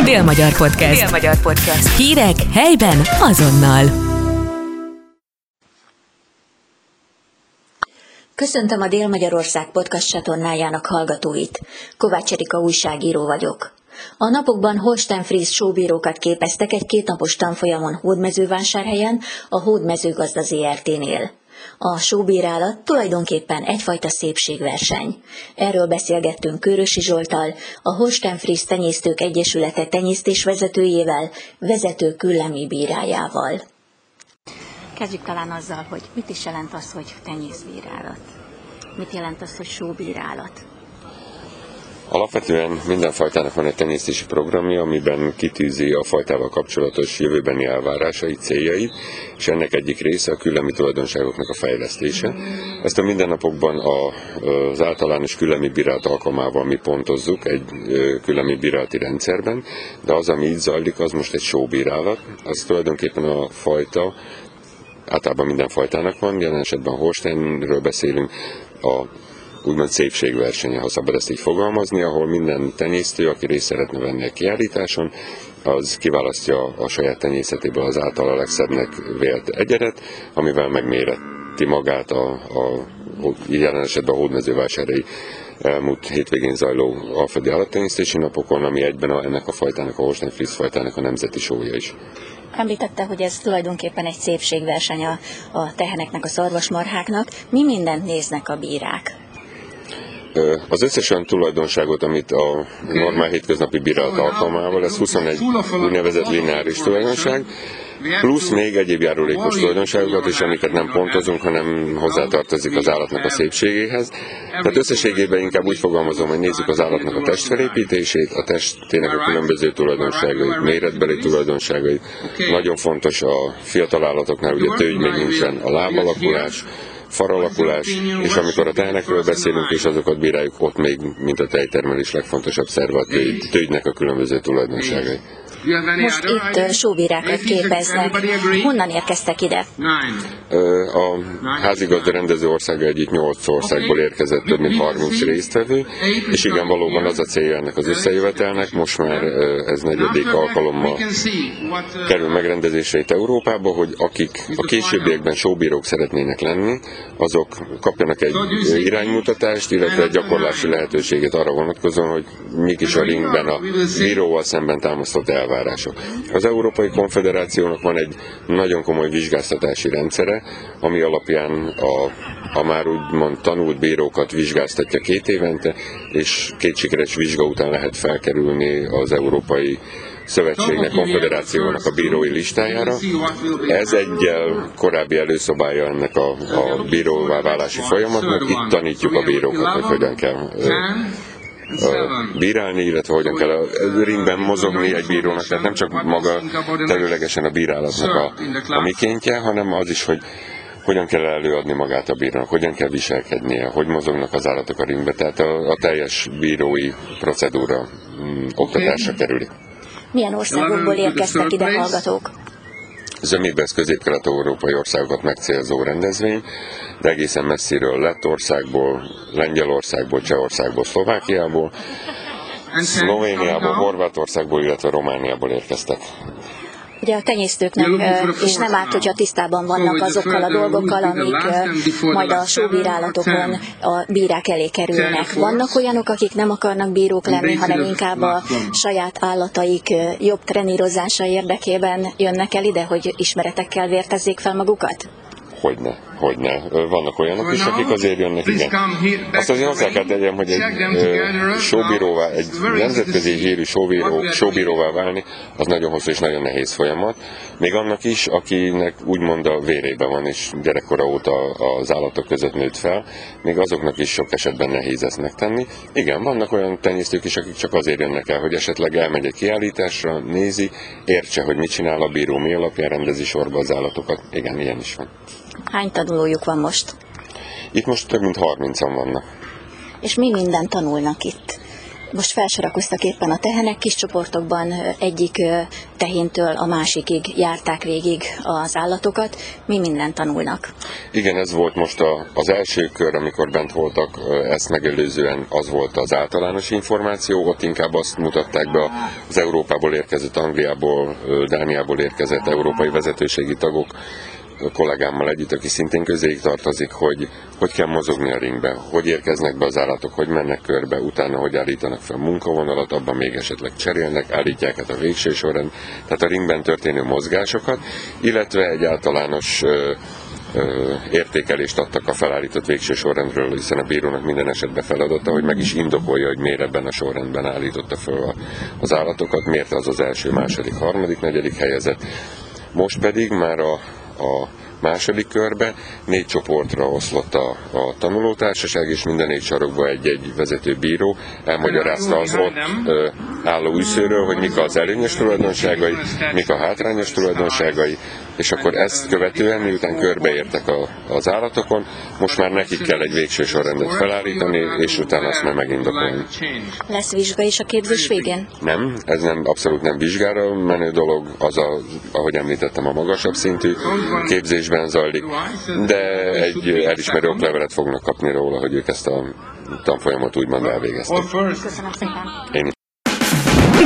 Dél-Magyar Podcast. Dél-Magyar Podcast. Hírek helyben azonnal. Köszöntöm a Dél-Magyarország podcast csatornájának hallgatóit. Kovács Erika újságíró vagyok. A napokban Holstein Fries sóbírókat képeztek egy kétnapos tanfolyamon Hódmezővásárhelyen, a Hódmezőgazda ZRT-nél. A sóbírálat tulajdonképpen egyfajta szépségverseny. Erről beszélgettünk Körösi Zsoltal, a Holstein Fries Tenyésztők Egyesülete tenyésztésvezetőjével, vezető küllemi bírájával. Kezdjük talán azzal, hogy mit is jelent az, hogy tenyészbírálat? Mit jelent az, hogy sóbírálat? Alapvetően minden fajtának van egy tenyésztési programja, amiben kitűzi a fajtával kapcsolatos jövőbeni elvárásait, céljait, és ennek egyik része a küllemi tulajdonságoknak a fejlesztése. Ezt a mindennapokban az általános küllemi bírálat alkalmával mi pontozzuk egy küllemi bírálati rendszerben, de az, ami így zajlik, az most egy sóbírálat. Az tulajdonképpen a fajta általában minden fajtának van, jelen esetben Holsteinről beszélünk, a úgymond szépségversenye, ha szabad ezt így fogalmazni, ahol minden tenyésztő, aki részt szeretne venni a kiállításon, az kiválasztja a saját tenyészetéből az általa legszebbnek vélt egyedet, amivel megméreti magát a, a jelen esetben a hódmezővásárai elmúlt hétvégén zajló alföldi állattenyésztési napokon, ami egyben a, ennek a fajtának, a Holstein Fritz fajtának a nemzeti sója is. Említette, hogy ez tulajdonképpen egy szépségverseny a, a teheneknek, a szarvasmarháknak. Mi mindent néznek a bírák? Az összes olyan tulajdonságot, amit a normál hétköznapi bírálat alkalmával, ez 21 úgynevezett lineáris tulajdonság, plusz még egyéb járulékos tulajdonságokat is, amiket nem pontozunk, hanem hozzátartozik az állatnak a szépségéhez. Tehát összességében inkább úgy fogalmazom, hogy nézzük az állatnak a testfelépítését, a testének a különböző tulajdonságait, méretbeli tulajdonságait. Nagyon fontos a fiatal állatoknál, ugye tőgy még nincsen, a lábalakulás, faralakulás, és amikor a tehenekről beszélünk, és azokat bíráljuk, ott még, mint a tejtermelés legfontosabb szerve a tőgy, tőgynek a különböző tulajdonságai. Most itt sóbírákat képeznek. Honnan érkeztek ide? A házigazda rendező országa egyik 8 országból érkezett több mint 30 résztvevő, és igen, valóban az a célja ennek az összejövetelnek, most már ez negyedik alkalommal kerül megrendezésre itt Európába, hogy akik a későbbiekben sóbírók szeretnének lenni, azok kapjanak egy iránymutatást, illetve egy gyakorlási lehetőséget arra vonatkozóan, hogy mik is a ringben a bíróval szemben támasztott elvárások elvárások. Az Európai Konfederációnak van egy nagyon komoly vizsgáztatási rendszere, ami alapján a, a már úgymond tanult bírókat vizsgáztatja két évente, és két sikeres vizsga után lehet felkerülni az Európai Szövetségnek, Konfederációnak a bírói listájára. Ez egyel korábbi előszobája ennek a, a bíróvá válási folyamatnak. Itt tanítjuk a bírókat, hogy hogyan kell bírálni, illetve hogyan kell a ringben mozogni egy bírónak, tehát nem csak maga területesen a bírálatnak a, a mikéntje, hanem az is, hogy hogyan kell előadni magát a bírónak, hogyan kell viselkednie, hogy mozognak az állatok a ringbe, tehát a, a teljes bírói procedúra mm, oktatásra kerüli. Milyen országokból érkeztek ide hallgatók? Zömébesz közép-kelet-európai országokat megcélzó rendezvény, de egészen messziről Lettországból, Lengyelországból, Csehországból, Szlovákiából, Szlovéniából, Horvátországból, illetve Romániából érkeztek. Ugye a tenyésztőknek és nem árt, hogyha tisztában vannak azokkal a dolgokkal, amik majd a sóbírálatokon a bírák elé kerülnek. Vannak olyanok, akik nem akarnak bírók lenni, hanem inkább a saját állataik jobb trenírozása érdekében jönnek el ide, hogy ismeretekkel vértezzék fel magukat? Hogyne, hogyne. Vannak olyanok is, akik azért jönnek, igen. Azt azért hozzá kell tegyem, hogy egy sóbíróvá, egy nemzetközi hírű sóbíró, sóbíróvá válni, az nagyon hosszú és nagyon nehéz folyamat. Még annak is, akinek úgymond a vérébe van, és gyerekkora óta az állatok között nőtt fel, még azoknak is sok esetben nehéz ezt megtenni. Igen, vannak olyan tenyésztők is, akik csak azért jönnek el, hogy esetleg elmegy egy kiállításra, nézi, értse, hogy mit csinál a bíró, mi alapján rendezi sorba az állatokat. Igen, ilyen is van. Hány tanulójuk van most? Itt most több mint 30-an vannak. És mi minden tanulnak itt? Most felsorakoztak éppen a tehenek, kis csoportokban egyik tehéntől a másikig járták végig az állatokat. Mi mindent tanulnak? Igen, ez volt most a, az első kör, amikor bent voltak, ezt megelőzően az volt az általános információ, ott inkább azt mutatták be az Európából érkezett, Angliából, Dániából érkezett európai vezetőségi tagok, kollégámmal együtt, aki szintén közéig tartozik, hogy hogy kell mozogni a ringbe, hogy érkeznek be az állatok, hogy mennek körbe, utána hogy állítanak fel munkavonalat, abban még esetleg cserélnek, állítják át a végső során, tehát a ringben történő mozgásokat, illetve egy általános értékelést adtak a felállított végső sorrendről, hiszen a bírónak minden esetben feladata, hogy meg is indokolja, hogy miért ebben a sorrendben állította fel az állatokat, miért az az első, második, harmadik, negyedik helyezett. Most pedig már a a második körbe. Négy csoportra oszlott a, a tanulótársaság, és minden négy sarokba egy-egy vezető bíró elmagyarázta az ott álló üszőről, hogy mik az előnyös tulajdonságai, mik a hátrányos tulajdonságai, és akkor ezt követően, miután körbeértek a, az állatokon, most már nekik kell egy végső sorrendet felállítani, és utána azt már megindokolni. Lesz vizsga is a képzés végén? Nem, ez nem abszolút nem vizsgára menő dolog, az a, ahogy említettem, a magasabb szintű képzésben zajlik, de egy elismerő oklevelet fognak kapni róla, hogy ők ezt a tanfolyamot úgymond elvégezték. Köszönöm szépen. Én